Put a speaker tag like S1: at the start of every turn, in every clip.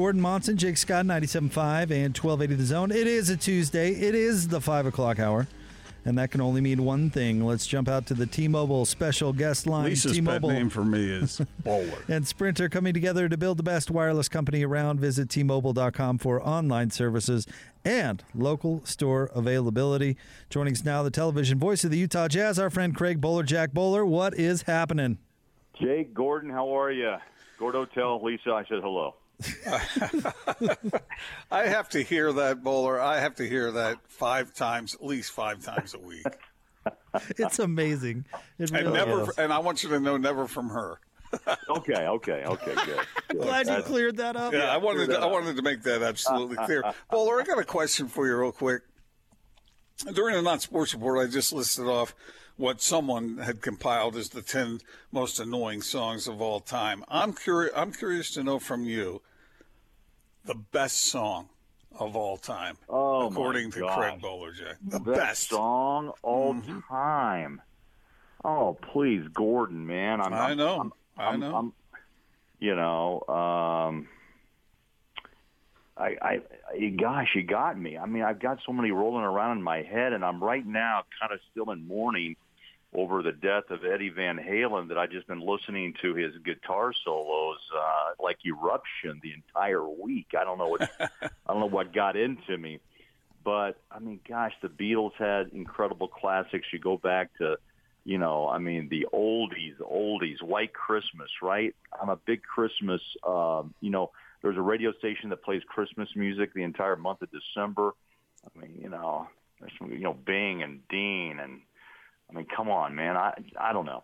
S1: Gordon Monson, Jake Scott, 97.5 and 1280 The Zone. It is a Tuesday. It is the 5 o'clock hour. And that can only mean one thing. Let's jump out to the T-Mobile special guest line.
S2: Lisa's
S1: T-Mobile
S2: pet name for me is Bowler.
S1: and Sprinter coming together to build the best wireless company around. Visit T-Mobile.com for online services and local store availability. Joining us now, the television voice of the Utah Jazz, our friend Craig Bolerjack Bowler, what is happening?
S3: Jake Gordon, how are you? Gordo, tell Lisa I said hello.
S2: I have to hear that, Bowler. I have to hear that five times, at least five times a week.
S1: It's amazing. It
S2: and never,
S1: is.
S2: and I want you to know, never from her.
S3: Okay, okay, okay, good. good.
S1: Glad you cleared that up.
S2: Yeah, I wanted, to, I wanted to make that absolutely clear. Bowler, I got a question for you, real quick. During the non sports report, I just listed off what someone had compiled as the ten most annoying songs of all time. I'm curious. I'm curious to know from you the best song of all time,
S3: Oh,
S2: according to. Craig Bolerjack, the
S3: Best
S2: best.
S3: song all
S2: Mm-hmm.
S3: time. Oh, please, Gordon, man. I'm,
S2: I know.
S3: I'm,
S2: I
S3: I'm-
S2: know.
S3: I'm- you know, um, I, I, I, gosh, you got me. I mean, I've got so many rolling around in my head, and I'm right now kind of still in mourning over the death of Eddie Van Halen. That I've just been listening to his guitar solos uh, like eruption the entire week. I don't know what I don't know what got into me, but I mean, gosh, the Beatles had incredible classics. You go back to, you know, I mean, the oldies, oldies, White Christmas, right? I'm a big Christmas. Um, you know, there's a radio station that plays Christmas music the entire month of December. I mean, you know, there's some, you know, Bing and Dean, and I mean, come on, man. I I don't know.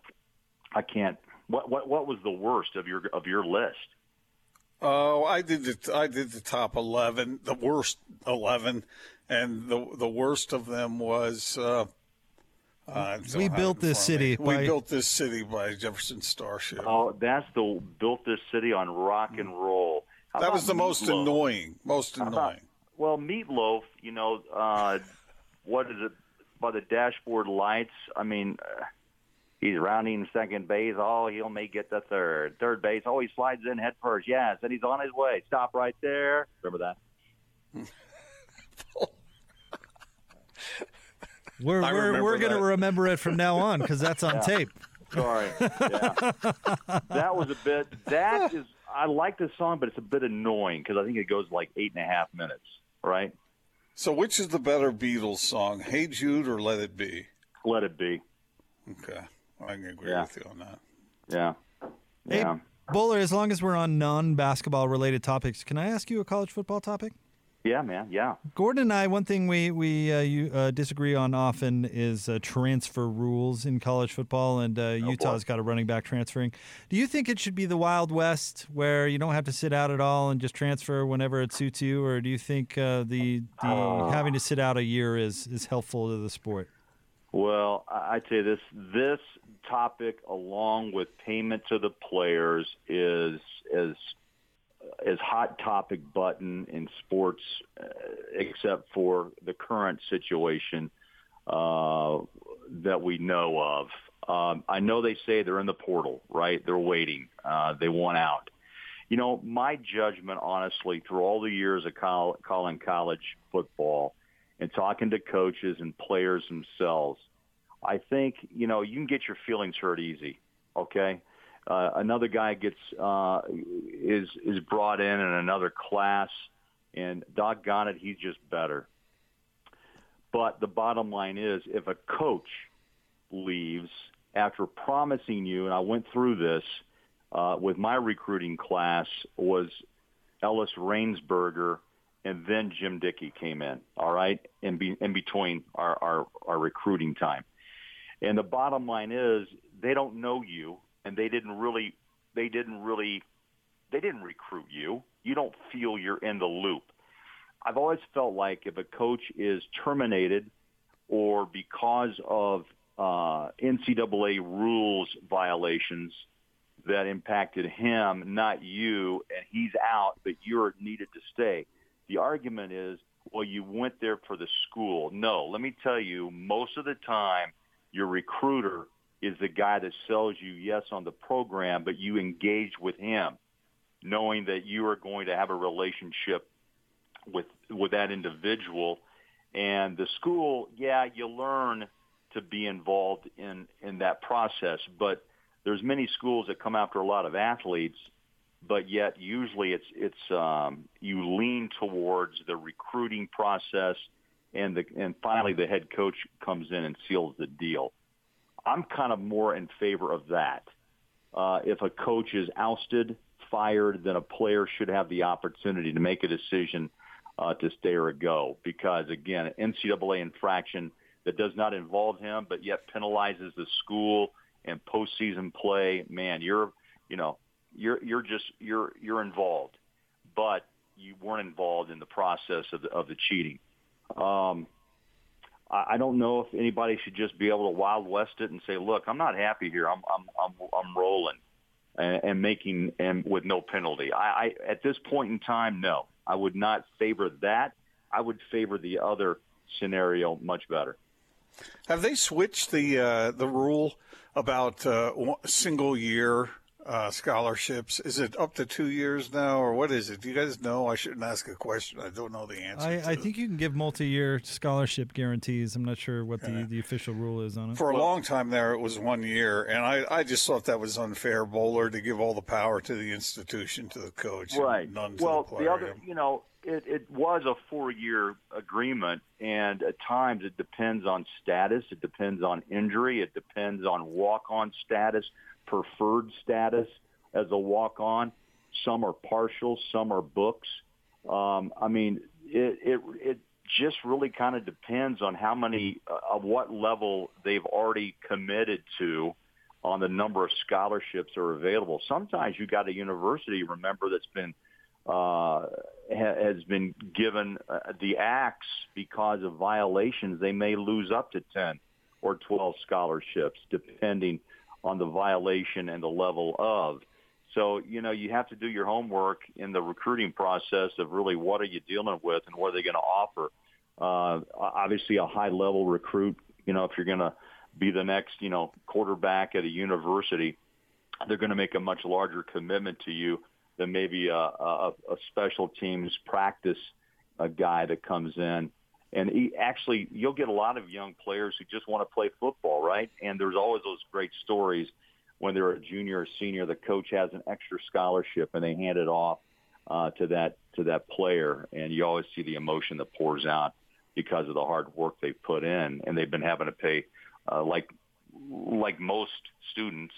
S3: I can't. What what what was the worst of your of your list?
S2: Oh, I did the I did the top eleven, the worst eleven, and the the worst of them was. Uh, uh,
S1: We built this
S2: front of me.
S1: city
S2: We built this city by Jefferson Starship.
S3: Oh, that's the built this city on rock and roll. How
S2: that was the most
S3: Meatloaf?
S2: annoying. Most
S3: How about-
S2: annoying.
S3: Well, Meatloaf, you know, uh, what is it? By the dashboard lights. I mean, uh, he's rounding second base. Oh, he'll may get the third. Third base. Oh, he slides in head first. Yes, and he's on his way. Stop right there. Remember that?
S1: We're we're, we're going to remember it from now on because that's on tape.
S3: Sorry. Yeah. that was a bit. That is. I like this song, but it's a bit annoying because I think it goes like eight and a half minutes. Right?
S2: So, which is the better Beatles song, "Hey Jude" or "Let It Be"?
S3: Let it be.
S2: Okay, I can agree
S3: Yeah.
S2: with you on that.
S3: Yeah.
S1: Hey,
S3: Yeah.
S1: Bowler, as long as we're on non-basketball related topics, can I ask you a college football topic?
S3: Yeah, man. Yeah.
S1: Gordon and I, one thing we we uh, you, uh, disagree on often is uh, transfer rules in college football, and uh, Utah's got a running back transferring. Do you think it should be the Wild West, where you don't have to sit out at all and just transfer whenever it suits you, or do you think uh, the the having to sit out a year is is helpful to the sport?
S3: Well, I- I'd say this this topic, along with payment to the players, is is is hot topic button in sports, uh, except for the current situation uh, that we know of. Um, I know they say they're in the portal, right? They're waiting. Uh, they want out. You know, my judgment, honestly, through all the years of calling college football and talking to coaches and players themselves, I think you know you can get your feelings hurt easy. Okay, uh, another guy gets uh, is is brought in in another class, and doggone it, he's just better. But the bottom line is, if a coach leaves after promising you, and I went through this uh, with my recruiting class, was Ellis Rainsberger, and then Jim Dickey came in. All right, in, be, in between our, our our recruiting time. And the bottom line is, they don't know you, and they didn't really, they didn't really, they didn't recruit you. you don't feel you're in the loop. I've always felt like if a coach is terminated or because of uh, NCAA rules violations that impacted him, not you, and he's out, but you're needed to stay. The argument is, well, you went there for the school. No, let me tell you, most of the time, your recruiter is the guy that sells you yes on the program, but you engage with him, knowing that you are going to have a relationship with with that individual. And the school, yeah, you learn to be involved in in that process, but there's many schools that come after a lot of athletes, but yet usually it's it's um, you lean towards the recruiting process, and the and finally the head coach comes in and seals the deal. I'm kind of more in favor of that. Uh, if a coach is ousted, fired, then a player should have the opportunity to make a decision uh, to stay or go. Because again, NCAA infraction that does not involve him, but yet penalizes the school and postseason play. Man, you're you know you're you're just you're you're involved, but you weren't involved in the process of the, of the cheating. Um, I don't know if anybody should just be able to wild west it and say, "Look, I'm not happy here. I'm I'm I'm, I'm rolling," and, and making and with no penalty. I, I at this point in time, no, I would not favor that. I would favor the other scenario much better.
S2: Have they switched the uh, the rule about uh, single year uh, scholarships? Is it up to two years now, or what is it? Do you guys know? I shouldn't ask a question. I don't know the answer.
S1: I, I think you can give multi-year scholarship guarantees. I'm not sure what the, the official rule is on it.
S2: For a long time there, it was one year, and I, I just thought that was unfair, Bowler, to give all the power to the institution, to the coach,
S3: right?
S2: none
S3: to
S2: the player.
S3: the other, you know, it, it was a four-year agreement, and at times it depends on status, it depends on injury, it depends on walk-on status preferred status as a walk-on. Some are partial, some are books. Um, I mean, it, it it just really kind of depends on how many uh, of what level they've already committed to on the number of scholarships are available. Sometimes you got a university, remember, that's been uh, has been given uh, the axe because of violations. They may lose up to ten or twelve scholarships, depending on the violation and the level of. So, you know, you have to do your homework in the recruiting process of really what are you dealing with and what are they going to offer. Uh, obviously, a high level recruit, you know, if you're going to be the next, you know, quarterback at a university, they're going to make a much larger commitment to you than maybe a, a, a special teams practice a guy that comes in and he, actually, you'll get a lot of young players who just want to play football, right? And there's always those great stories when they're a junior or senior. The coach has an extra scholarship, and they hand it off uh, to that to that player, and you always see the emotion that pours out because of the hard work they've put in, and they've been having to pay uh, like like most students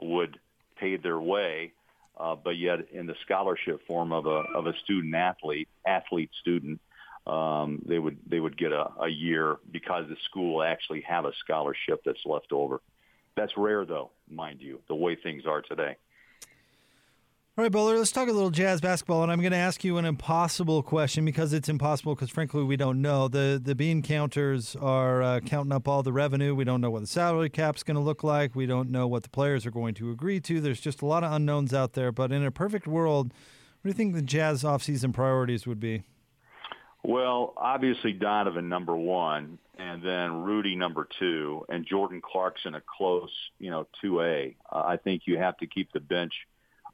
S3: would pay their way, uh, but yet in the scholarship form of a of a student athlete, athlete student, um, they would they would get a, a year because the school actually have a scholarship that's left over. That's rare, though, mind you, the way things are today.
S1: All right, Bowler, let's talk a little jazz basketball, and I'm going to ask you an impossible question because it's impossible because, frankly, we don't know. The the bean counters are uh, counting up all the revenue. We don't know what the salary cap's going to look like. We don't know what the players are going to agree to. There's just a lot of unknowns out there. But in a perfect world, what do you think the Jazz offseason priorities would be?
S3: Well, obviously Donovan number one, and then Rudy number two, and Jordan Clarkson a close, you know, two A. Uh, I think you have to keep the bench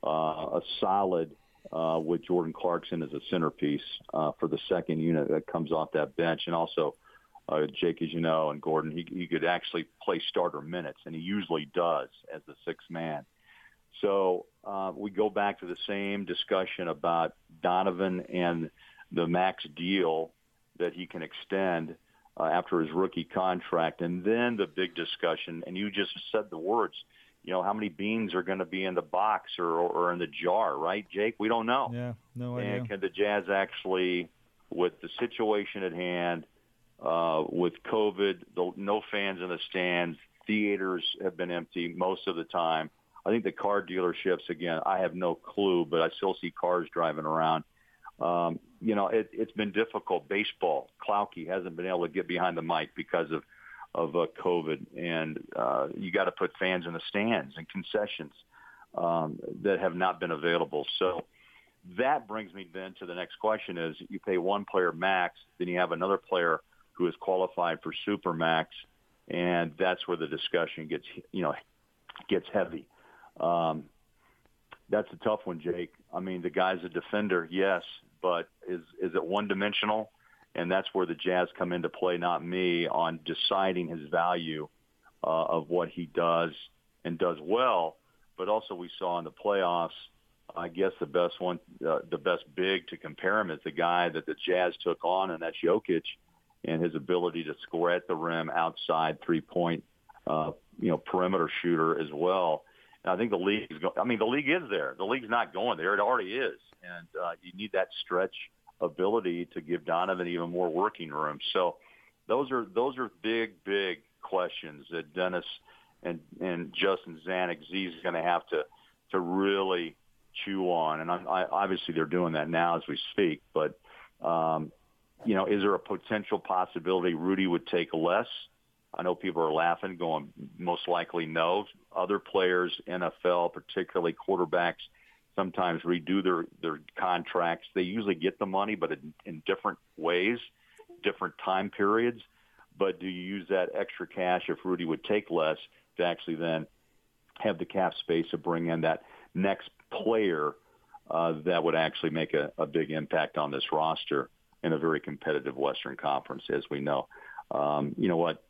S3: uh, a solid uh, with Jordan Clarkson as a centerpiece uh, for the second unit that comes off that bench, and also uh, Jake, as you know, and Gordon, he, he could actually play starter minutes, and he usually does as the sixth man. So uh, we go back to the same discussion about Donovan and the max deal that he can extend uh, after his rookie contract. And then the big discussion, and you just said the words, you know, how many beans are going to be in the box or, or in the jar, right, Jake? We don't know.
S1: Yeah, no idea.
S3: And can the Jazz actually, with the situation at hand, uh, with COVID, the, no fans in the stands, theaters have been empty most of the time. I think the car dealerships, again, I have no clue, but I still see cars driving around. Um, you know, it, it's been difficult. Baseball, Klauke hasn't been able to get behind the mic because of of uh, COVID, and uh, you got to put fans in the stands and concessions um, that have not been available. So that brings me then to the next question: is you pay one player max, then you have another player who is qualified for super max, and that's where the discussion gets you know gets heavy. Um, that's a tough one, Jake. I mean, the guy's a defender, yes, but is is it one dimensional? And that's where the Jazz come into play, not me, on deciding his value uh, of what he does and does well. But also, we saw in the playoffs. I guess the best one, uh, the best big to compare him is the guy that the Jazz took on, and that's Jokic, and his ability to score at the rim, outside three point, uh, you know, perimeter shooter as well. And I think the league is going. I mean, the league is there. The league's not going there. It already is, and uh, you need that stretch ability to give Donovan even more working room. So those are those are big, big questions that Dennis and and Justin Zanik Z is going to have to to really chew on. And I, I, obviously they're doing that now as we speak. But um, you know, is there a potential possibility Rudy would take less? I know people are laughing, going most likely no. Other players, NFL, particularly quarterbacks, sometimes redo their their contracts. They usually get the money, but in, in different ways, different time periods. But do you use that extra cash if Rudy would take less to actually then have the cap space to bring in that next player uh, that would actually make a, a big impact on this roster in a very competitive Western Conference, as we know. Um, you know what?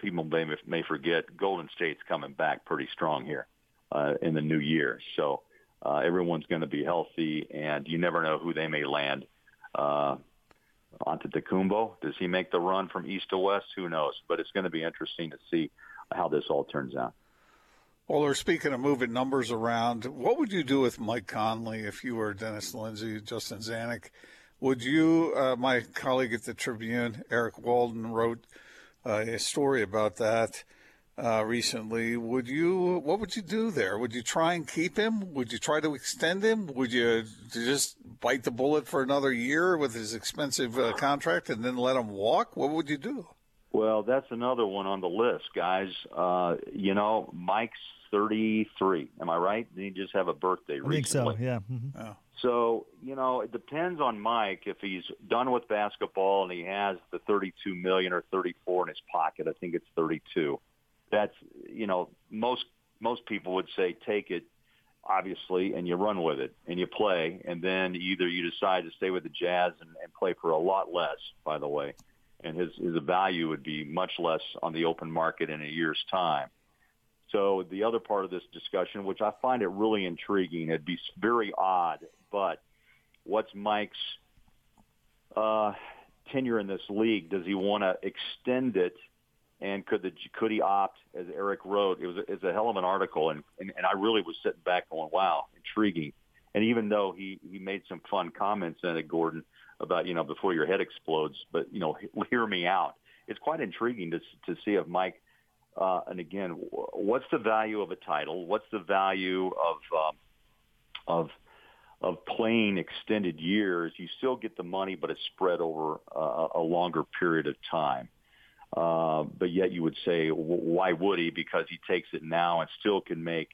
S3: people may, may forget Golden State's coming back pretty strong here uh, in the new year. So uh, everyone's going to be healthy, and you never know who they may land. Uh, Antetokounmpo, does he make the run from east to west? Who knows? But it's going to be interesting to see how this all turns out.
S2: Well, we're speaking of moving numbers around. What would you do with Mike Conley if you were Dennis Lindsey, Justin Zanik? Would you, uh, my colleague at the Tribune, Eric Walden, wrote – uh, a story about that uh, recently. Would you? What would you do there? Would you try and keep him? Would you try to extend him? Would you just bite the bullet for another year with his expensive uh, contract and then let him walk? What would you do?
S3: Well, that's another one on the list, guys. Uh, you know, Mike's 33. Am I right? Did he just have a birthday
S1: I
S3: recently?
S1: think so, yeah. Mm-hmm.
S2: Oh.
S3: So, you know, it depends on Mike if he's done with basketball and he has the 32 million or 34 in his pocket. I think it's 32. That's, you know, most most people would say take it obviously and you run with it and you play and then either you decide to stay with the Jazz and, and play for a lot less, by the way. And his his value would be much less on the open market in a year's time so the other part of this discussion, which I find it really intriguing, it'd be very odd, but what's Mike's uh, tenure in this league? Does he want to extend it? And could the could he opt, as Eric wrote? It was a, it's a hell of an article, and, and and I really was sitting back going, "Wow, intriguing." And even though he he made some fun comments in it, Gordon, about you know before your head explodes, but you know hear me out. It's quite intriguing to to see if Mike uh, and again, what's the value of a title? What's the value of um, of of playing extended years? You still get the money, but it's spread over uh, a longer period of time. Uh, but yet, you would say, why would he? Because he takes it now and still can make,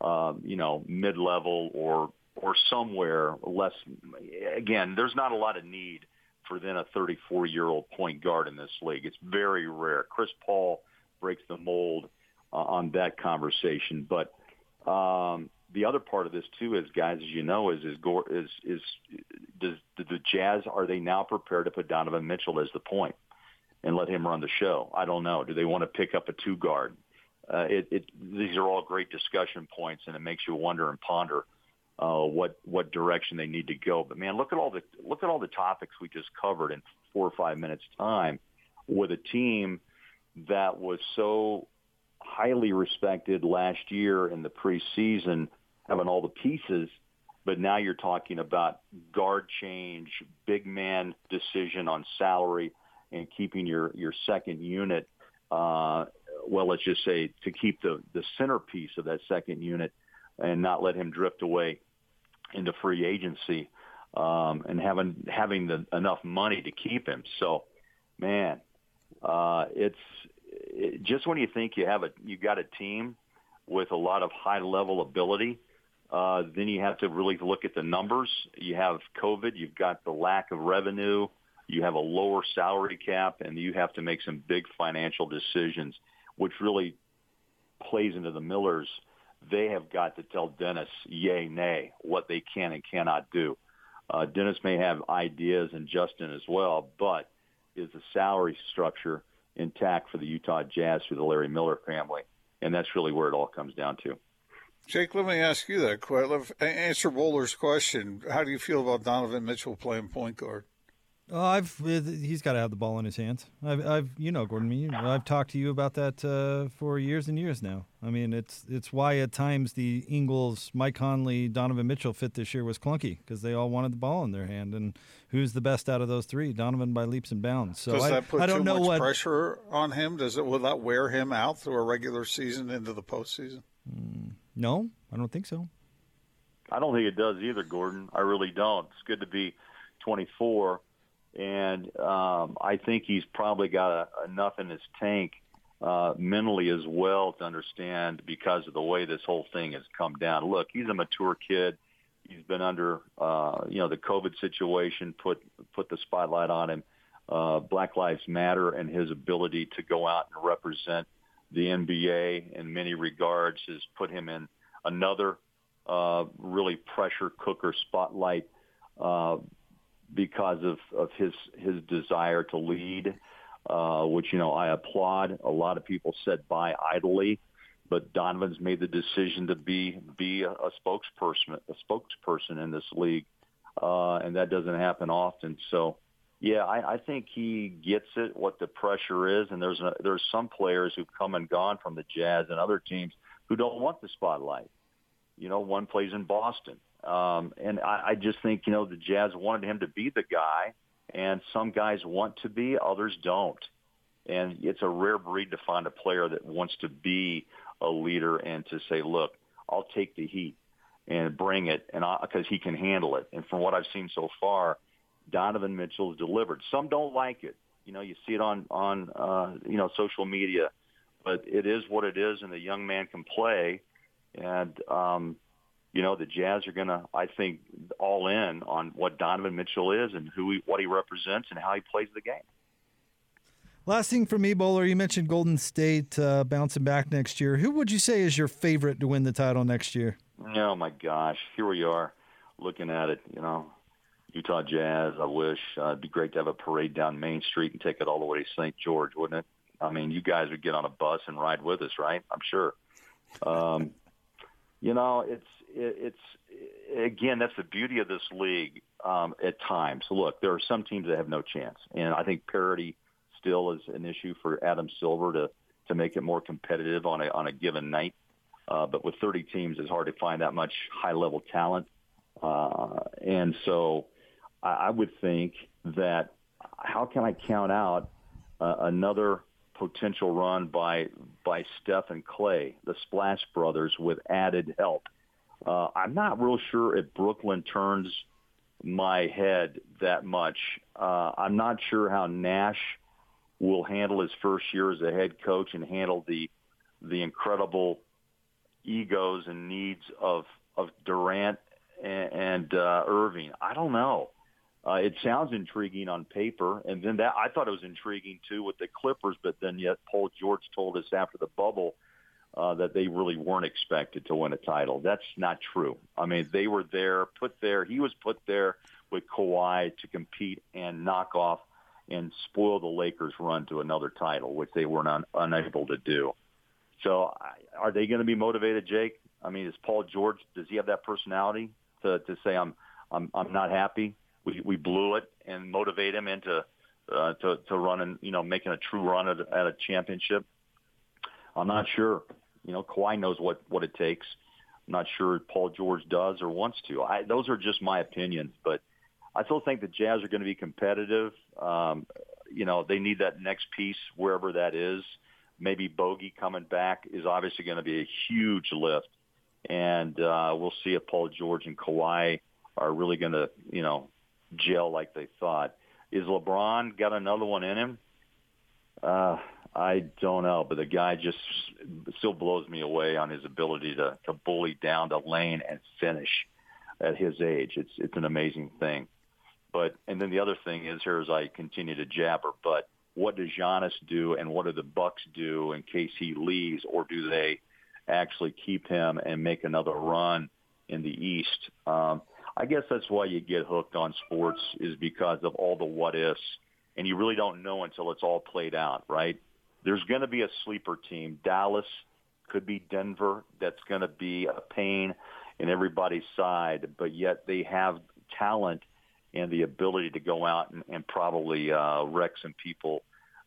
S3: um, you know, mid-level or or somewhere less. Again, there's not a lot of need for then a 34 year old point guard in this league. It's very rare. Chris Paul breaks the mold uh, on that conversation. But um, the other part of this too is, guys, as you know, is is is is does the Jazz are they now prepared to put Donovan Mitchell as the point and let him run the show? I don't know. Do they want to pick up a two guard? Uh, it, it, these are all great discussion points, and it makes you wonder and ponder uh, what what direction they need to go. But man, look at all the look at all the topics we just covered in four or five minutes time with a team that was so highly respected last year in the preseason, having all the pieces. But now you're talking about guard change, big man decision on salary, and keeping your your second unit. Uh, well, let's just say to keep the the centerpiece of that second unit and not let him drift away into free agency um, and having having the, enough money to keep him. So, man, uh, it's it, just when you think you have a you got a team with a lot of high level ability, uh, then you have to really look at the numbers. You have COVID, you've got the lack of revenue, you have a lower salary cap, and you have to make some big financial decisions, which really plays into the Millers. They have got to tell Dennis yay, nay, what they can and cannot do. Uh, Dennis may have ideas and Justin as well, but is the salary structure intact for the Utah Jazz through the Larry Miller family? And that's really where it all comes down to.
S2: Jake, let me ask you that question. Answer Bowler's question. How do you feel about Donovan Mitchell playing point guard?
S1: Oh, I've he's got to have the ball in his hands. I've, I've you know, Gordon, me, I've talked to you about that uh, for years and years now. I mean, it's it's why at times the Ingles, Mike Conley, Donovan Mitchell fit this year was clunky because they all wanted the ball in their hand. And who's the best out of those three? Donovan by leaps and bounds. So
S2: does
S1: I,
S2: that put
S1: I don't
S2: too
S1: know
S2: much
S1: what
S2: pressure on him? Does it will that wear him out through a regular season into the postseason?
S1: Mm, no, I don't think so.
S3: I don't think it does either, Gordon. I really don't. It's good to be 24 and um, I think he's probably got a, enough in his tank uh, mentally as well to understand because of the way this whole thing has come down. Look, he's a mature kid. He's been under, uh, you know, the COVID situation put put the spotlight on him. Uh, Black Lives Matter and his ability to go out and represent the NBA in many regards has put him in another uh, really pressure cooker spotlight. Uh, because of, of his his desire to lead, uh, which you know I applaud. A lot of people said bye idly, but Donovan's made the decision to be be a, a spokesperson a spokesperson in this league, uh, and that doesn't happen often. So. Yeah, I, I think he gets it what the pressure is, and there's a, there's some players who've come and gone from the Jazz and other teams who don't want the spotlight. You know, one plays in Boston. Um, and I, I just think, you know, the Jazz wanted him to be the guy, and some guys want to be, others don't. And it's a rare breed to find a player that wants to be a leader and to say, look, I'll take the heat and bring it, and because he can handle it. And from what I've seen so far, Donovan Mitchell delivered. Some don't like it. You know, you see it on on uh, you know social media, but it is what it is, and the young man can play. And um, you know, the Jazz are going to, I think, all in on what Donovan Mitchell is and who he, what he represents and how he plays the game.
S1: Last thing for me, Bowler, you mentioned Golden State uh, bouncing back next year. Who would you say is your favorite to win the title next year?
S3: Oh my gosh, here we are, looking at it. You know, Utah Jazz. I wish uh, it'd be great to have a parade down Main Street and take it all the way to St. George, wouldn't it? I mean, you guys would get on a bus and ride with us, right? I'm sure. Um, you know, it's it, it's again that's the beauty of this league. Um, at times, look, there are some teams that have no chance, and I think parity still is an issue for Adam Silver to to make it more competitive on a on a given night. Uh, but with 30 teams, it's hard to find that much high level talent, uh, and so I, I would think that how can I count out uh, another potential run by by Steph and Klay, the Splash Brothers, with added help. Uh, I'm not real sure if Brooklyn turns my head that much. Uh, I'm not sure how Nash will handle his first year as a head coach and handle the the incredible egos and needs of of Durant and, and uh, Irving. I don't know. Uh, it sounds intriguing on paper, and then that I thought it was intriguing too with the Clippers, but then yet Paul George told us after the bubble uh, that they really weren't expected to win a title. That's not true. I mean, they were there, put there. He was put there with Kawhi to compete and knock off and spoil the Lakers' run to another title, which they were not unable to do. So, are they going to be motivated, Jake? I mean, is Paul George? Does he have that personality to to say I'm I'm I'm not happy? We we blew it and motivate him into uh, to to run and you know making a true run at, at a championship. I'm not sure. You know, Kawhi knows what what it takes. I'm not sure Paul George does or wants to. I, those are just my opinions, but I still think the Jazz are going to be competitive. Um, you know, they need that next piece wherever that is. Maybe Bogey coming back is obviously going to be a huge lift and uh, we'll see if Paul George and Kawhi are really going to, you know, gel like they thought. Is LeBron got another one in him? Uh, I don't know, but the guy just still blows me away on his ability to to bully down the lane and finish at his age. It's it's an amazing thing. But and then the other thing is here as I continue to jabber, but what does Giannis do and what do the Bucks do in case he leaves, or do they actually keep him and make another run in the East? Um, I guess that's why you get hooked on sports is because of all the what ifs, and you really don't know until it's all played out, right? There's going to be a sleeper team. Dallas could be Denver. That's going to be a pain in everybody's side, but yet they have talent and the ability to go out and, and probably uh, wreck some people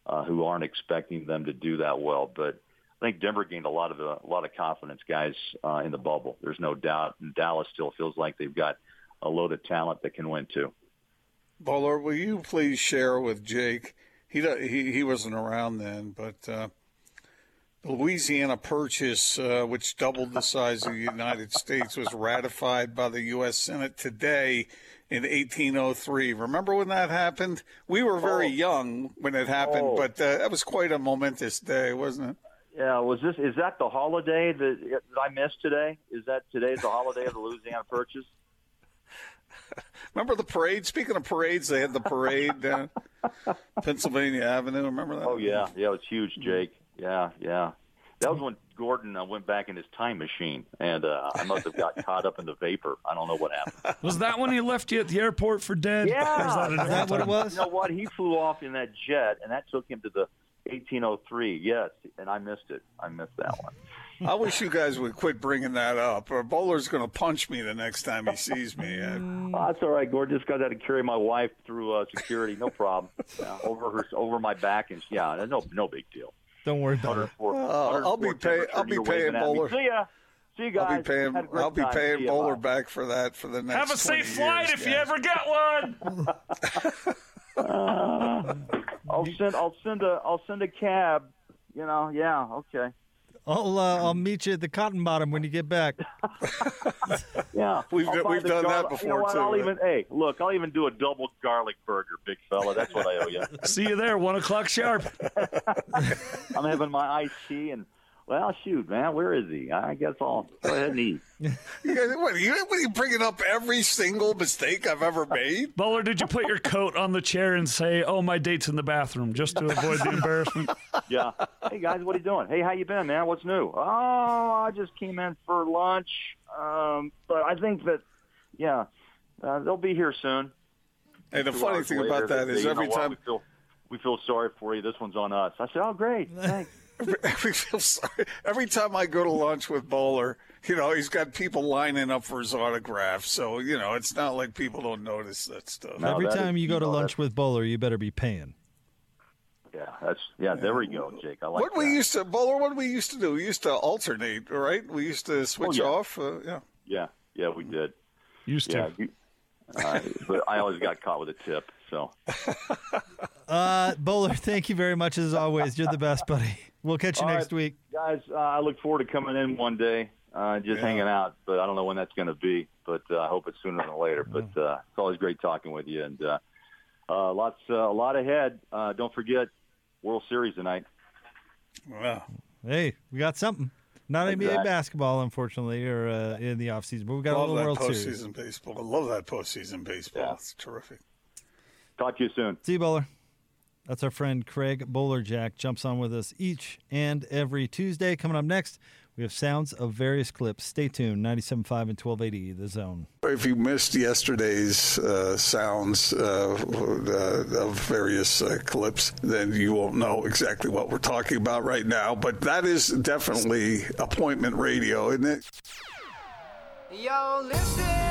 S3: uh, who aren't expecting them to do that well. But I think Denver gained a lot of a lot of confidence, guys, uh, in the bubble. There's no doubt. And Dallas still feels like they've got a load of talent that can win too.
S2: Bowler, will you please share with Jake? He he he wasn't around then, but uh, the Louisiana Purchase, uh, which doubled the size of the United States, was ratified by the U.S. Senate today in 1803. Remember when that happened? We were very
S3: Oh.
S2: young when it happened,
S3: Oh.
S2: but uh, that was quite a momentous day, wasn't it?
S3: Yeah, was this is that the holiday that, that I missed today? Is that today's the holiday of the Louisiana Purchase?
S2: Remember the parade? Speaking of parades, they had the parade down Pennsylvania Avenue. Remember that?
S3: Oh yeah, yeah, it was huge, Jake. Yeah, yeah. That was when Gordon uh, went back in his time machine, and uh, I must have got caught up in the vapor. I don't know what happened.
S4: Was that when he left you at the airport for dead?
S3: Yeah.
S4: Or was that
S1: Is that what it was?
S3: You know what? He flew off in that jet, and that took him to the 1803. Yes, and I missed it. I missed that one.
S2: I wish you guys would quit bringing that up, or Bowler's going to punch me the next time he sees me. Uh,
S3: Oh, that's all right, Gordon. Just got to carry my wife through uh, security. No problem. Yeah, over her, over my back, and yeah, no, no big deal.
S1: Don't worry about it.
S2: Uh, I'll be
S3: 104
S2: pay- I'll be paying
S3: waving at me.
S2: Bowler.
S3: See ya. See you guys.
S2: I'll be paying.
S3: Had a great
S2: I'll be paying
S3: ya.
S2: Bowler
S3: Bye.
S2: back for that for the next.
S4: Have a safe
S2: 20
S4: flight
S2: years,
S4: if you ever get one.
S3: I'll send. I'll send a. I'll send a cab. You know. Yeah. Okay.
S1: I'll uh, I'll meet you at the Cotton Bottom when you get back.
S3: Yeah.
S2: We've
S3: I'll
S2: done-
S3: buy
S2: we've
S3: the
S2: done that
S3: garlic- You know
S2: before,
S3: what?
S2: too,
S3: I'll
S2: right?
S3: even. Hey, look. I'll even do a double garlic burger, big fella. That's what I owe you.
S4: See you there, one o'clock sharp.
S3: I'm having my iced tea and. Well, shoot, man, where is he? I guess I'll go ahead and eat.
S2: You guys, what, are you, what are you bringing up every single mistake I've ever made?
S4: Bowler, did you put your coat on the chair and say, "Oh, my date's in the bathroom," just to avoid the embarrassment?
S3: Yeah. Hey guys, what are you doing? Hey, how you been, man? What's new? Oh, I just came in for lunch. Um, but I think that, yeah, uh, they'll be here soon.
S2: And the funny thing
S3: later,
S2: about that is
S3: they
S2: is
S3: "You
S2: every
S3: know
S2: time
S3: we feel we feel sorry for you. This one's on us. I said, oh, great, thanks.
S2: Every, sorry, every time I go to lunch with Bowler, you know, he's got people lining up for his autograph. So, you know, it's not like people don't notice that stuff.
S3: No,
S1: Every
S3: that
S1: time
S3: is-
S1: you go to
S3: no,
S1: lunch with Bowler, you better be paying.
S3: Yeah, that's yeah. There we go, Jake. I like
S2: what we
S3: that.
S2: used to, Bowler, what we used to do, we used to alternate, right? We used to switch
S3: Oh, yeah.
S2: off. Uh, yeah.
S3: Yeah, yeah, we did.
S4: Used to.
S3: Yeah, you, uh, but I always got caught with a tip. So
S1: Uh, Bowler, thank you very much as always. You're the best, buddy. We'll catch you
S3: All
S1: next
S3: right.
S1: week.
S3: guys, uh, I look forward to coming in one day, uh, just
S2: Yeah.
S3: hanging out. But I don't know when that's going to be. But uh, I hope it's sooner than later. But uh, it's always great talking with you, and uh, uh, lots, uh, a lot ahead. Uh, don't forget World Series tonight.
S2: Wow.
S1: Hey, we got something. Not NBA basketball, unfortunately, or uh, in the offseason, but we got
S2: Love
S1: a
S2: that
S1: little World Series.
S2: postseason baseball. I love that postseason baseball.
S3: Yeah.
S2: It's terrific.
S3: Talk to you soon.
S1: See you, Bowler. That's our friend Craig Bolerjack. Jumps on with us each and every Tuesday. Coming up next, we have sounds of various clips. Stay tuned. 97.5 and 1280, The Zone.
S2: If you missed yesterday's uh, sounds uh, uh, of various uh, clips, then you won't know exactly what we're talking about right now. But that is definitely appointment radio, isn't it?
S5: Yo, listen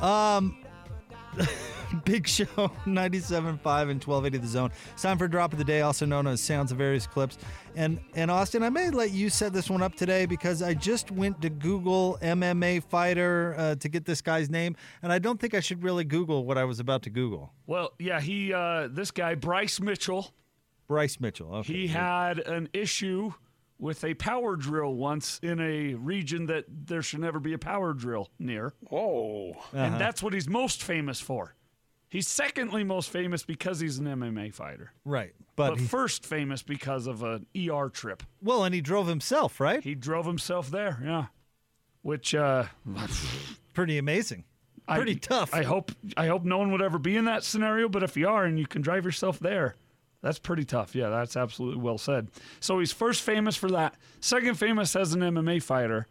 S1: Um, Big Show 97.5 and 1280 The Zone. It's time for Drop of the Day, also known as Sounds of Various Clips. And and Austin, I may let you set this one up today because I just went to Google MMA fighter uh, to get this guy's name, and I don't think I should really Google what I was about to Google.
S4: Well, yeah, he uh, this guy Bryce Mitchell,
S1: Bryce Mitchell. Okay.
S4: he had an issue with a power drill once in a region that there should never be a power drill near.
S2: Whoa.
S4: And that's what he's most famous for. He's secondly most famous because he's an MMA fighter.
S1: right, but,
S4: But
S1: he,
S4: first famous because of an ER trip.
S1: well, and he drove himself, right?
S4: He drove himself there, yeah. Which uh
S1: Pretty amazing. Pretty
S4: I,
S1: tough.
S4: I hope I hope no one would ever be in that scenario, but if you are and you can drive yourself there, that's pretty tough. Yeah, that's absolutely well said. So he's first famous for that. Second famous as an MMA fighter.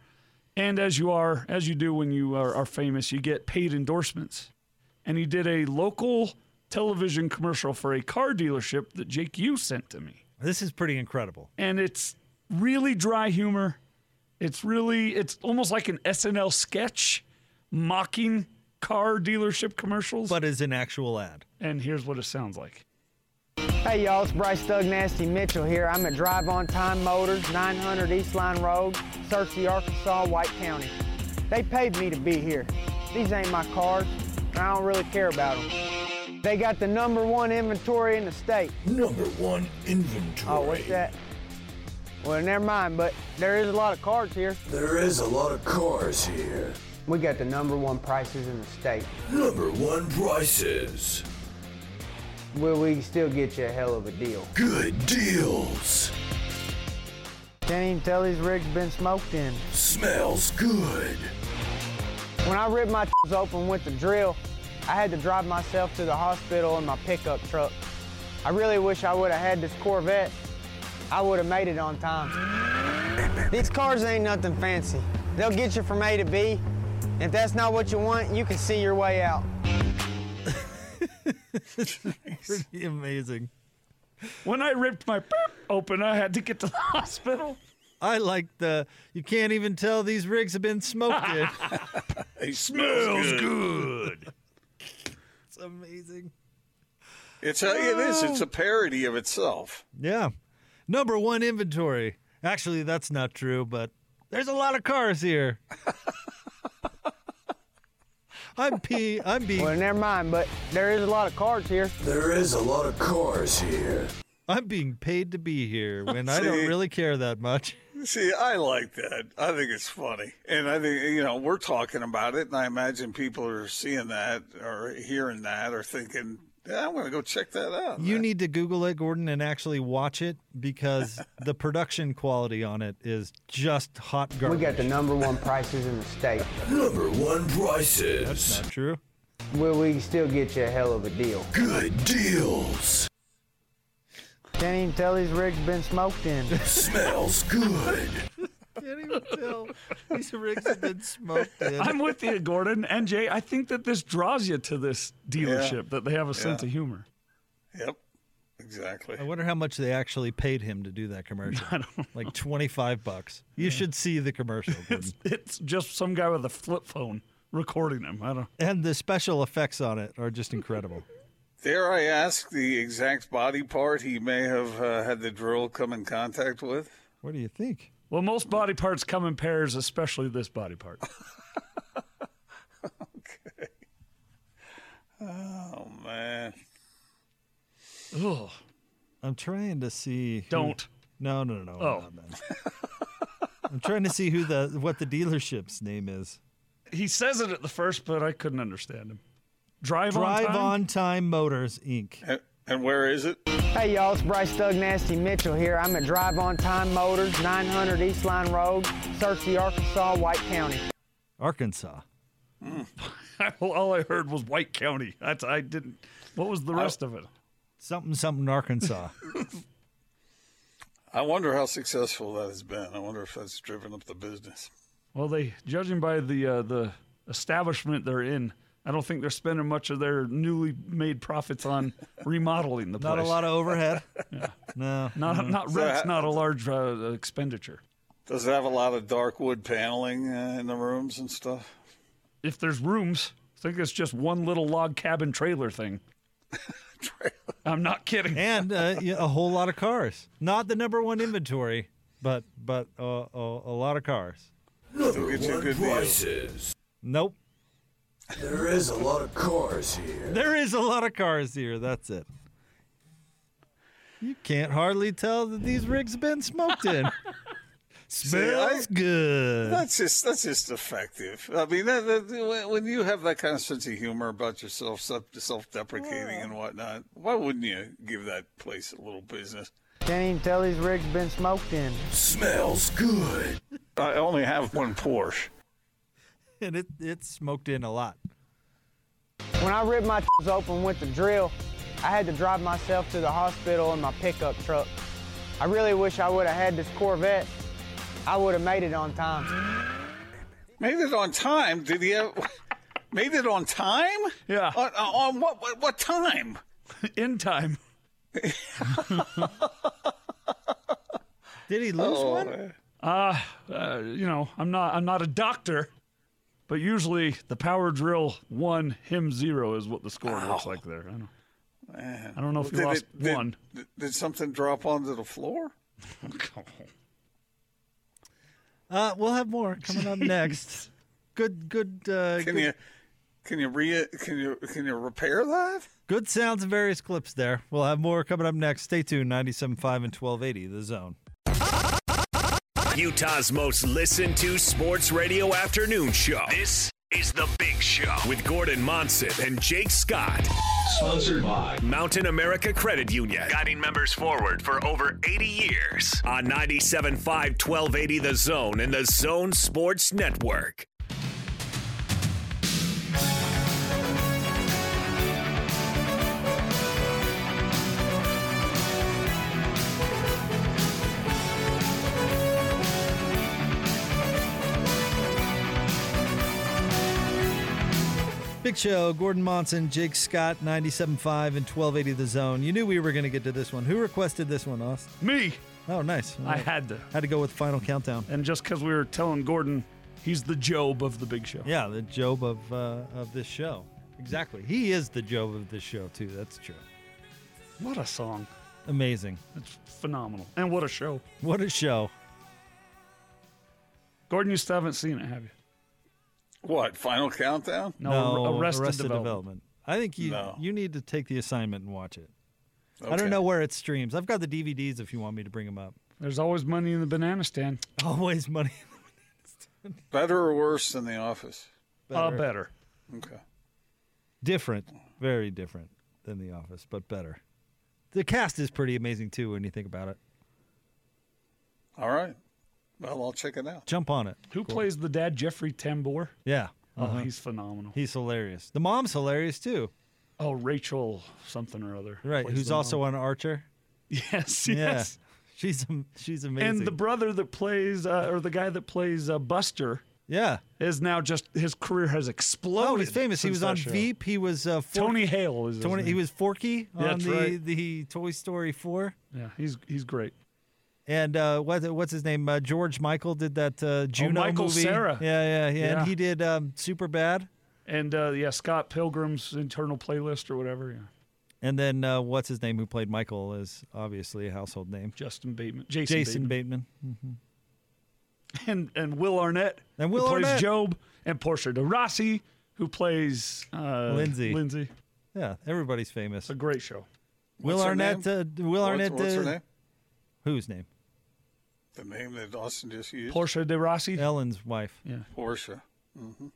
S4: And as you are, as you do when you are, are famous, you get paid endorsements. And he did a local television commercial for a car dealership that Jake you sent to me.
S1: This is pretty incredible.
S4: And it's really dry humor. It's really it's almost like an SNL sketch mocking car dealership commercials.
S1: But is an actual ad.
S4: and here's what it sounds like.
S6: Hey y'all, it's Bryce Thug Nasty Mitchell here. I'm at Drive On Time Motors, 900 East Line Road, Searcy, Arkansas, White County. They paid me to be here. These ain't my cars, and I don't really care about them. They got the number one inventory in the state.
S7: Number one inventory.
S6: Oh, what's that? Well, never mind, but there is a lot of cars here.
S7: There is a lot of cars here.
S6: We got the number one prices in the state.
S7: Number one prices.
S6: Will we still get you a hell of a deal?
S7: Good deals.
S6: Can't even tell these rigs been smoked in.
S7: Smells good.
S6: When I ripped my open with the drill, I had to drive myself to the hospital in my pickup truck. I really wish I would have had this Corvette. I would have made it on time. These cars ain't nothing fancy. They'll get you from A to B. If that's not what you want, you can see your way out.
S1: Pretty amazing.
S4: When I ripped my beep open, I had to get to the hospital.
S1: I like the. You can't even tell these rigs have been smoked in.
S2: He smells good.
S1: it's amazing.
S2: It's a, it is. It's a parody of itself.
S1: Yeah. Number one inventory. Actually, that's not true, but there's a lot of cars here. I'm P. I'm being.
S6: Well, never mind, but there is a lot of cars here.
S7: There is a lot of cars here.
S1: I'm being paid to be here when I don't really care that much.
S2: See, I like that. I think it's funny. And I think, you know, we're talking about it, and I imagine people are seeing that or hearing that or thinking, yeah, I'm going to go check that out.
S1: You
S2: man."
S1: need to Google it, Gordon, and actually watch it because the production quality on it is just hot garbage.
S6: We got the number one prices in the state.
S7: Number one prices.
S1: That's not true.
S6: Will we still get you a hell of a deal?
S7: Good deals.
S6: Can't even tell these rigs been smoked in.
S7: Smells good.
S1: Can't even tell. These rigs have been smoked in.
S4: I'm with you, Gordon and Jay. I think that this draws you to this dealership that they have a sense of humor.
S2: Yep, exactly.
S1: I wonder how much they actually paid him to do that commercial. Like 25 bucks. You should see the commercial. Gordon.
S4: It's just some guy with a flip phone recording him. I don't.
S1: and the special effects on it are just incredible.
S2: Dare I ask the exact body part he may have uh, had the drill come in contact with?
S1: What do you think?
S4: Well, most body parts come in pairs, especially this body part. Okay.
S2: Oh, man.
S4: Ugh.
S1: I'm trying to see. who-
S4: Don't.
S1: No, no, no.
S4: Oh.
S1: no, no. I'm trying to see who the what the dealership's name is.
S4: He says it at the first, but I couldn't understand him. Drive,
S1: Drive
S4: on time?
S1: on Time Motors Inc.
S2: And, and where is it?
S6: Hey y'all, it's Bryce Thug Nasty Mitchell here. I'm at Drive On Time Motors, 900 East Line Road, Searcy, Arkansas, White County.
S1: Arkansas.
S4: All I heard was White County. That's I didn't. What was the rest of it?
S1: Something something Arkansas.
S2: I wonder how successful that has been. I wonder if that's driven up the business.
S4: Well, they judging by the uh, the establishment they're in, I don't think they're spending much of their newly made profits on remodeling the place.
S1: Not a lot of overhead. No.
S4: Not not rent's
S2: ha-
S4: not a large uh, expenditure.
S2: Does it have a lot of dark wood paneling uh, in the rooms and stuff?
S4: If there's rooms, I think it's just one little log cabin trailer thing. I'm not kidding.
S1: and uh, a whole lot of cars. Not the number one inventory, but but uh, a, a lot of cars.
S7: Number
S2: get you a
S7: one
S2: deal.
S7: prices.
S1: Nope.
S7: There is a lot of cars here.
S1: There is a lot of cars here. That's it. You can't hardly tell that these rigs have been smoked in. Smells good.
S2: That's just that's just effective. I mean, that, that, when- when you have that kind of sense of humor about yourself, self self deprecating and whatnot, why wouldn't you give that place a little business?
S6: Can't even tell these rigs been smoked in.
S7: Smells good.
S2: I only have one Porsche.
S1: And it, it's smoked in a lot.
S6: When I ripped my open with the drill, I had to drive myself to the hospital in my pickup truck. I really wish I would have had this Corvette. I would have made it on time.
S2: Made it on time. Did he have, made it on time?
S4: Yeah.
S2: On, on what, what what time?
S4: In time.
S1: Did he lose
S2: Oh,
S1: one?
S4: Uh, uh, you know, I'm not I'm not a doctor, but usually the power drill one, him zero is what the score looks like there. I don't,
S2: Man.
S4: I don't know if you lost
S2: it- did-
S4: one.
S2: Did, did something drop onto the floor?
S1: Uh, we'll have more coming up next. Good, good, uh,
S2: Can
S1: good,
S2: you can you re can you can you repair that?
S1: good sounds and various clips there. We'll have more coming up next. Stay tuned. 97.5 and 1280, The Zone.
S8: Utah's most listened to sports radio afternoon show. This is The Big Show with Gordon Monson and Jake Scott.
S7: Sponsored by
S8: Mountain America Credit Union, guiding members forward for over 80 years on 97.5 1280 The Zone and The Zone Sports Network.
S1: Big Show, Gordon Monson, Jake Scott, 97.5 and 1280 The Zone. You knew we were going to get to this one. Who requested this one, Austin?
S4: Me,
S1: Oh, nice.
S4: I had to,
S1: had to go with Final Countdown.
S4: and just because we were telling Gordon, he's the Gob of the big show.
S1: Yeah, the Gob of uh, of this show. Exactly. He is the Gob of this show, too. That's true.
S4: What a song!
S1: Amazing.
S4: It's phenomenal, and what a show.
S1: What a show.
S4: Gordon, you still haven't seen it, have you?
S2: What final countdown?
S4: No, Arrested, Development.
S1: I think you
S2: No.
S1: you need to take the assignment and watch it. I don't know where it streams. I've got the DVDs if you want me to bring them up.
S4: There's always money in the banana stand.
S1: Always money.
S2: Better or worse than The Office?
S4: Uh, better.
S2: Okay.
S1: different, very different than The Office, but better. The cast is pretty amazing too when you think about it.
S2: All right. Well, I'll check it out.
S1: Jump on it.
S4: Who plays the dad? Jeffrey Tambor.
S1: Yeah.
S4: Oh,
S1: Uh-huh.
S4: he's phenomenal.
S1: He's hilarious. The mom's hilarious too.
S4: Oh, Rachel something or other.
S1: Right. Who's also
S4: mom.
S1: on Archer.
S4: Yes,
S1: Yeah.
S4: yes.
S1: She's she's amazing.
S4: And the brother that plays, uh, or the guy that plays uh, Buster,
S1: yeah.
S4: is now just his career has exploded.
S1: Oh, he's famous. He was on
S4: show.
S1: Veep. He was uh, Fork-
S4: Tony Hale is his
S1: Tony. He was Forky
S4: Yeah,
S1: on
S4: that's
S1: the
S4: right.
S1: the Toy Story four.
S4: Yeah, he's he's great.
S1: And uh, what, what's his name? Uh, George Michael did that uh, Juno
S4: Oh, Michael
S1: movie.
S4: Cera.
S1: Yeah, yeah, yeah,
S4: Yeah.
S1: And he did um, Super Bad.
S4: And uh, yeah, Scott Pilgrim's internal playlist or whatever. Yeah,
S1: And then uh, what's his name? Who played Michael is obviously a household name.
S4: Justin Bateman, Jason,
S1: Jason
S4: Bateman.
S1: Bateman.
S4: and and Will Arnett,
S1: And Will
S4: who
S1: Arnett.
S4: plays Gob, and Portia de Rossi, who plays uh,
S1: Lindsay.
S4: Lindsay.
S1: Yeah, everybody's famous.
S4: It's a great show.
S1: Will
S2: What's her
S1: Arnett.
S2: name?
S1: Uh, Will
S2: What's-
S1: Arnett.
S2: What's her
S1: uh,
S2: name?
S1: Whose name?
S2: The name that Austin just used.
S4: Portia de Rossi.
S1: Ellen's wife.
S4: Yeah.
S2: Portia. Mm-hmm.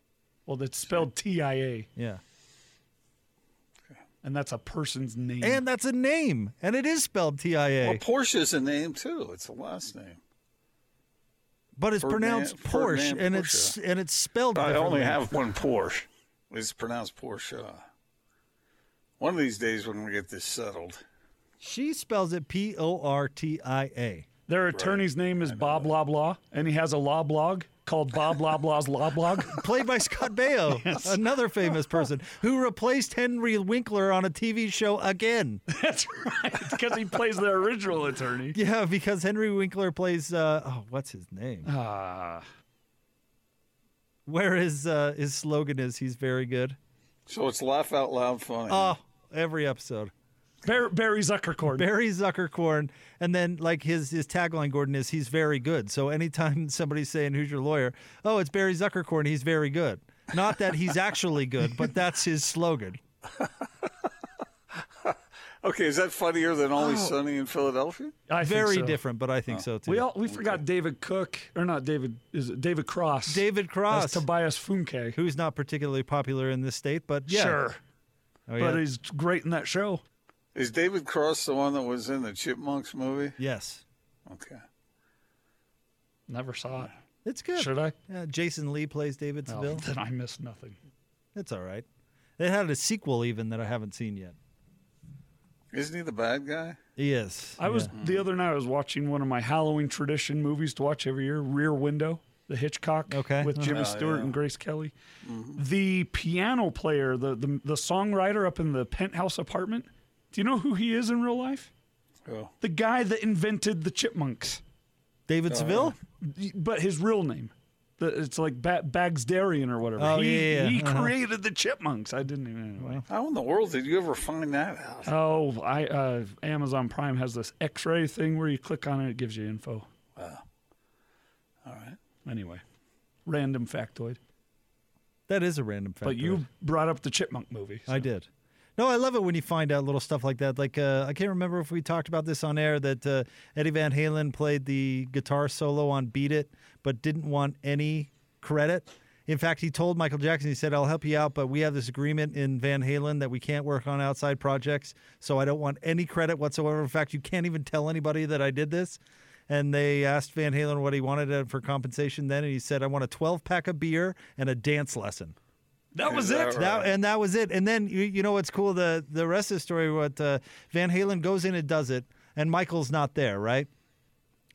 S4: Well, that's spelled T I A,
S1: Yeah.
S4: and that's a person's name.
S1: And that's a name, and it is spelled T I A,
S2: Well, Portia's a name too. It's a last name.
S1: but it's
S2: Ferdinand-
S1: pronounced Porsche,
S2: Ferdinand
S1: and it's and it's spelled.
S2: I only have one Porsche. It's pronounced Porsche. One of these days when we get this settled.
S1: She spells it P O R T I A.
S4: Their attorney's name is Bob Loblaw, and he has a law blog called Bob Loblaw's Blog,
S1: Played by Scott Baio, another famous person who replaced Henry Winkler on a TV show again.
S4: That's right, because he plays the original attorney.
S1: Yeah, because Henry Winkler plays. Uh, oh, what's his name?
S4: Ah,
S1: Where his uh, his slogan is, "He's very good."
S2: So it's laugh out loud funny.
S1: Oh, every episode.
S4: Bar- Barry Zuckerkorn.
S1: Barry Zuckerkorn, and then like his his tagline, Gordon is he's very good. So anytime somebody's saying who's your lawyer, oh, it's Barry Zuckerkorn, he's very good. Not that he's actually good, but that's his slogan.
S2: okay, is that funnier than Always oh. Sunny in Philadelphia?
S4: I think
S1: Very
S4: so.
S1: different, but I think oh. so too.
S4: We all we forgot David Cook or not David is it David Cross?
S1: David Cross,
S4: That's Tobias Funke.
S1: who's not particularly popular in this state, but yeah,
S4: Sure,
S1: Oh, yeah.
S4: but he's great in that show.
S2: Is David Cross the one that was in the Chipmunks movie?
S1: yes,
S2: Okay.
S4: Never saw it.
S1: it's good.
S4: Should I?
S1: Yeah, Jason Lee plays David
S4: Oh,
S1: Seville.
S4: then I missed nothing.
S1: It's all right. They had a sequel even that I haven't seen yet.
S2: Isn't he the bad guy?
S1: He is.
S4: I was
S1: yeah.
S4: the other night. I was watching one of my Halloween tradition movies to watch every year, Rear Window, the Hitchcock,
S1: Okay.
S4: with Jimmy
S2: Oh,
S4: Stewart
S2: yeah.
S4: and Grace Kelly. Mm-hmm. The piano player, the, the the songwriter up in the penthouse apartment. Do you know who he is in real life?
S2: Oh.
S4: The guy that invented the Chipmunks,
S1: David Seville.
S4: but his real name. The, it's like ba- Bagsdarian or whatever.
S1: Oh,
S4: he,
S1: yeah, yeah,
S4: he
S1: uh-huh.
S4: created the Chipmunks. I didn't even anyway.
S2: How in the world did you ever find that out?
S4: Oh, I uh, Amazon Prime has this X-ray thing where you click on it, it gives you info. Wow.
S2: All right.
S4: Anyway, random factoid.
S1: That is a random fact.
S4: But you brought up the Chipmunk movie. so-
S1: I did. No, I love it when you find out little stuff like that. Like uh, I can't remember if we talked about this on air that uh, Eddie Van Halen played the guitar solo on "Beat It," but didn't want any credit. In fact, he told Michael Jackson, he said, "I'll help you out, but we have this agreement in Van Halen that we can't work on outside projects, so I don't want any credit whatsoever. In fact, you can't even tell anybody that I did this." And they asked Van Halen what he wanted uh, for compensation then, and he said, "I want a 12 pack of beer and a dance lesson."
S4: That was
S2: that
S4: it.
S2: right?
S1: That and that was it. And then you, you know what's cool? The the rest of the story. What uh, Van Halen goes in and does it, and Michael's not there, right?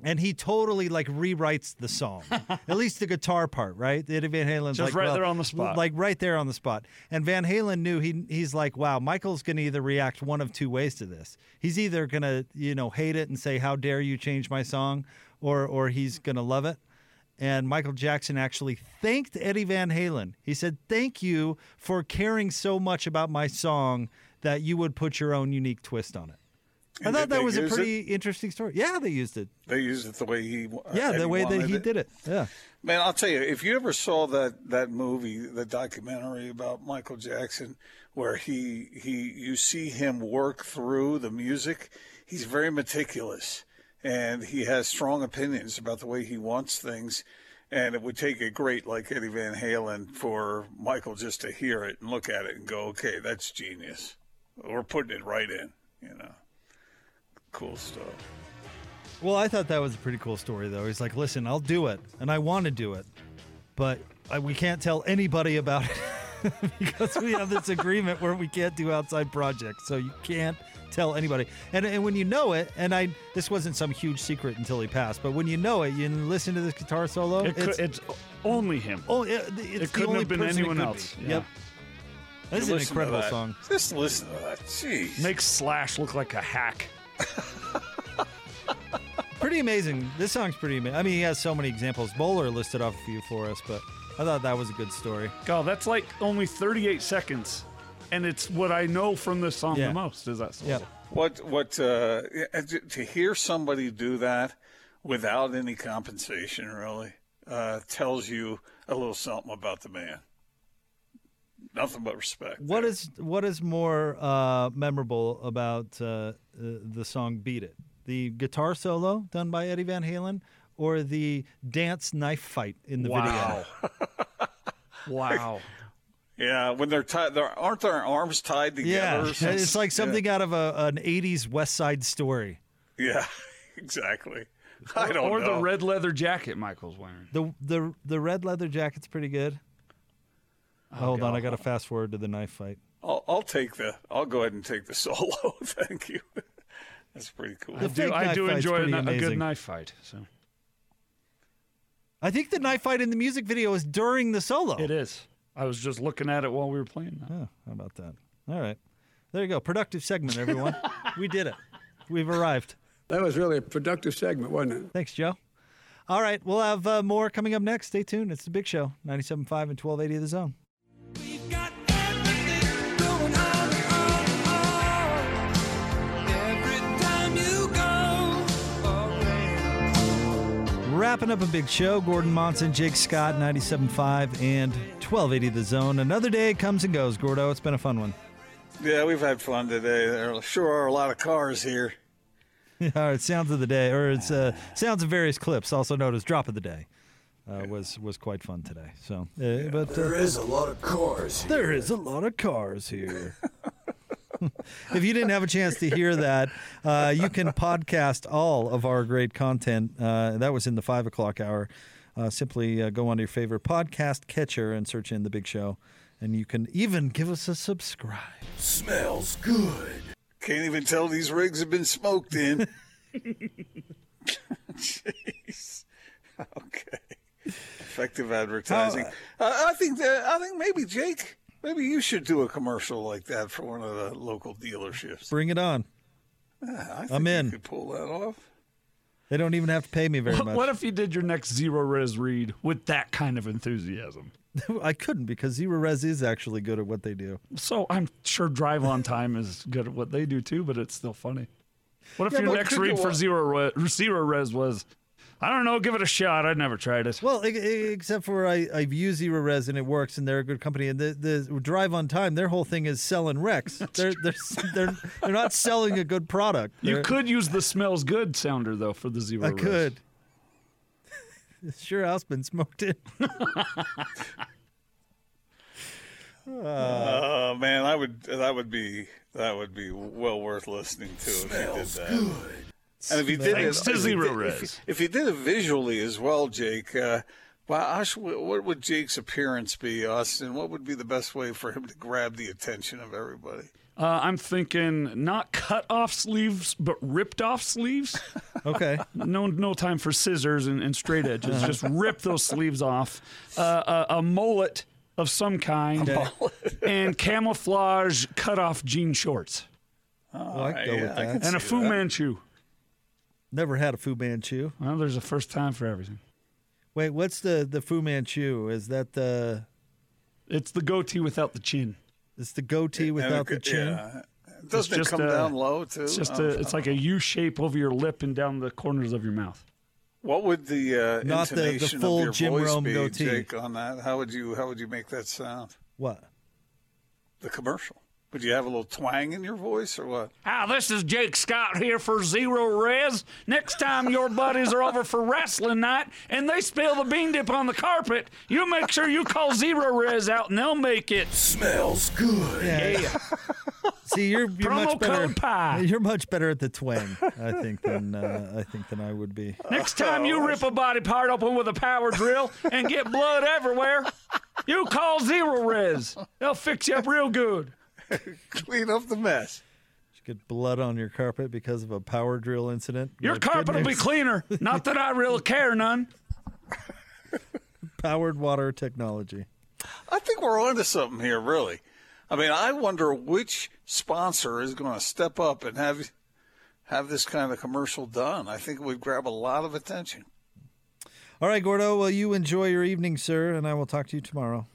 S1: And he totally like rewrites the song, at least the guitar part, right? Eddie Van Halen's
S4: Just
S1: like
S4: right
S1: well,
S4: there on the spot.
S1: like right there on the spot. And Van Halen knew he he's like, wow, Michael's going to either react one of two ways to this. He's either going to you know hate it and say, how dare you change my song, or or he's going to love it and Michael Jackson actually thanked Eddie Van Halen. He said, "Thank you for caring so much about my song that you would put your own unique twist on it." I
S2: And
S1: thought that was a
S2: use it?
S1: pretty interesting story. Yeah, they used it.
S2: They used it the way he.
S1: Yeah,
S2: Eddie
S1: the way that he
S2: it.
S1: did it. Yeah.
S2: Man, I'll tell you, if you ever saw that that movie, the documentary about Michael Jackson, where he he you see him work through the music, he's very meticulous and he has strong opinions about the way he wants things. And it would take a great like Eddie Van Halen for Michael just to hear it and look at it and go, okay, that's genius. We're putting it right in, you know. Cool stuff.
S1: Well, I thought that was a pretty cool story, though. He's like, "Listen, I'll do it, and I want to do it, but I, we can't tell anybody about it because we have this agreement where we can't do outside projects. So you can't tell anybody. And and when you know it, and I this wasn't some huge secret until he passed, but when you know it, you listen to this guitar solo.
S4: It could,
S1: it's,
S4: it's only him.
S1: oh, it, it's the
S4: couldn't
S1: only
S4: have been
S1: person it
S4: anyone
S1: could
S4: else.
S1: be.
S4: Yeah.
S1: Yep. This is an incredible
S2: that.
S1: song.
S2: Just listen to that. Jeez.
S4: Makes Slash look like a hack.
S1: Pretty amazing. This song's pretty amazing. I mean, he has so many examples. Boler listed off a few for us, but I thought that was a good story.
S4: God, that's like only 38 seconds, and it's what I know from this song
S1: Yeah.
S4: the most. Is that solo.
S1: Yeah.
S2: What what uh, to to hear somebody do that without any compensation really uh, tells you a little something about the man. Nothing but respect.
S1: What
S2: there.
S1: is what is more uh, memorable about uh, uh, the song "Beat It"? The guitar solo done by Eddie Van Halen, or the dance knife fight in the video?
S4: Wow. wow.
S2: Yeah, when they're tied, there aren't their arms tied
S1: video? Yeah,
S2: together.
S1: it's like something out of a, an '80s West Side Story.
S2: Yeah, exactly. I don't
S4: or
S2: know.
S4: the red leather jacket Michael's wearing.
S1: The the the red leather jacket's pretty good. Oh, Hold on, I got to fast forward to the knife fight.
S2: I'll, I'll take the. I'll go ahead and take the solo. Thank you. That's pretty cool.
S1: The
S4: I do,
S1: fake
S4: I do enjoy a, a good knife fight. So
S1: I think the knife fight in the music video is during the solo.
S4: It is. I was just looking at it while we were playing that.
S1: Oh, how about that? All right. There you go. Productive segment, everyone. we did it. We've arrived.
S9: That was really a productive segment, wasn't it?
S1: Thanks, Joe. All right. We'll have uh, more coming up next. Stay tuned. It's the big show 97.5 and 1280 of the zone. Wrapping up a big show. Gordon Monson, Jake Scott, 97.5 and 1280 The Zone. Another day comes and goes, Gordo. It's been a fun one.
S2: Yeah, we've had fun today. There sure are a lot of cars here.
S1: All right, sounds of the day, or it's uh, sounds of various clips, also known as drop of the day, uh, was was quite fun today. So, uh, but
S7: There is a lot of cars here.
S1: there is a lot of cars here. If you didn't have a chance to hear that, uh, you can podcast all of our great content. Uh, that was in the five o'clock hour. Uh, simply uh, go onto your favorite podcast catcher and search in the Big Show, and you can even give us a subscribe.
S7: Smells good.
S2: Can't even tell these rigs have been smoked in. Jeez. Okay. Effective advertising. Uh, I think that I think maybe Jake, maybe you should do a commercial like that for one of the local dealerships.
S1: Bring it on.
S2: Ah, I think
S1: I'm in.
S2: You could pull that off.
S1: They don't even have to pay me very
S4: What,
S1: much.
S4: what if you did your next Zerorez read with that kind of enthusiasm?
S1: I couldn't because Zerorez is actually good at what they do.
S4: So I'm sure Drive on Time is good at what they do too, but it's still funny. What if
S2: Yeah,
S4: your next read
S2: you
S4: for
S2: Zerorez,
S4: zero res was, I don't know, give it a shot. I'd never tried it.
S1: Well, except for I, I've used Zerorez and it works, and they're a good company. And the, the Drive on Time, their whole thing is selling wrecks. They're they're they're they're not selling a good product.
S4: You
S1: They're-
S4: could use the smells good sounder though for the zero
S1: I
S4: res.
S1: could. sure, house been smoked in.
S2: Uh, oh man, I would that would be that would be well worth listening to if
S7: Smells
S2: you did that.
S7: good.
S2: And if you did
S4: Thanks
S2: it,
S4: to
S2: if you
S4: Zero
S2: did-
S4: Res.
S2: if, if you did it visually as well, Jake, uh, gosh, wh- what would Jake's appearance be, Austin? What would be the best way for him to grab the attention of everybody?
S4: Uh, I'm thinking not cut off sleeves, but ripped off sleeves.
S1: Okay.
S4: no, no time for scissors and, and straight edges. Just rip those sleeves off. Uh, a, a mullet of some kind, and camouflage cut off jean shorts,
S1: Well, I can go
S2: yeah,
S1: with that.
S2: can
S4: and a Fu
S2: that.
S4: Manchu.
S1: Never had a Fu Manchu.
S4: Well, there's a first time for everything.
S1: Wait, what's the the Fu Manchu? Is that the
S4: It's the goatee without the chin.
S1: it's the goatee without
S2: it
S1: the chin?
S2: yeah. Doesn't it
S4: just
S2: come
S4: a-
S2: down low too?
S4: It's just
S2: Oh,
S4: a, it's like a U shape over your lip and down the corners of your mouth.
S2: What would the uh,
S1: Not the- the
S2: intonation
S1: full
S2: of your
S1: Jim
S2: voice
S1: Rome
S2: be,
S1: goatee.
S2: Jake? On that, how would you how would you make that sound?
S1: What?
S2: The commercial. Would you have a little twang in your voice or what?
S4: Ah, this is Jake Scott here for Zero Res. Next time your buddies are over for wrestling night and they spill the bean dip on the carpet, you make sure you call Zerorez out and they'll make it.
S7: Smells good.
S1: Yeah. See, you're you're
S4: Promo
S1: much better.
S4: pie.
S1: You're much better at the twang, I think, than uh, I think than I would be.
S4: Next time you rip a body part open with a power drill and get blood everywhere, you call Zerorez. They'll fix you up real good.
S2: Clean up the mess.
S1: You get blood on your carpet because of a power drill incident.
S4: Your
S1: My
S4: carpet will be cleaner. Not that I really care none.
S1: Powered water technology.
S2: I think we're onto something here, really. I mean, I wonder which sponsor is going to step up and have have this kind of commercial done. I think it would grab a lot of attention.
S1: All right, Gordo. Well, you enjoy your evening, sir, and I will talk to you tomorrow.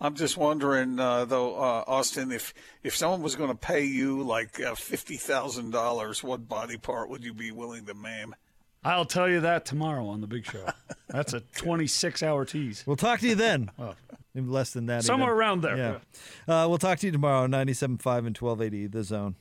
S2: I'm just wondering, uh, though, uh, Austin, if if someone was going to pay you like uh, fifty thousand dollars, what body part would you be willing to maim?
S4: I'll tell you that tomorrow on the big show. That's a 26 hour tease.
S1: We'll talk to you then. Maybe less than that.
S4: Somewhere
S1: even.
S4: around there.
S1: Yeah. Uh, we'll talk to you tomorrow, 97.5 and 1280, The Zone.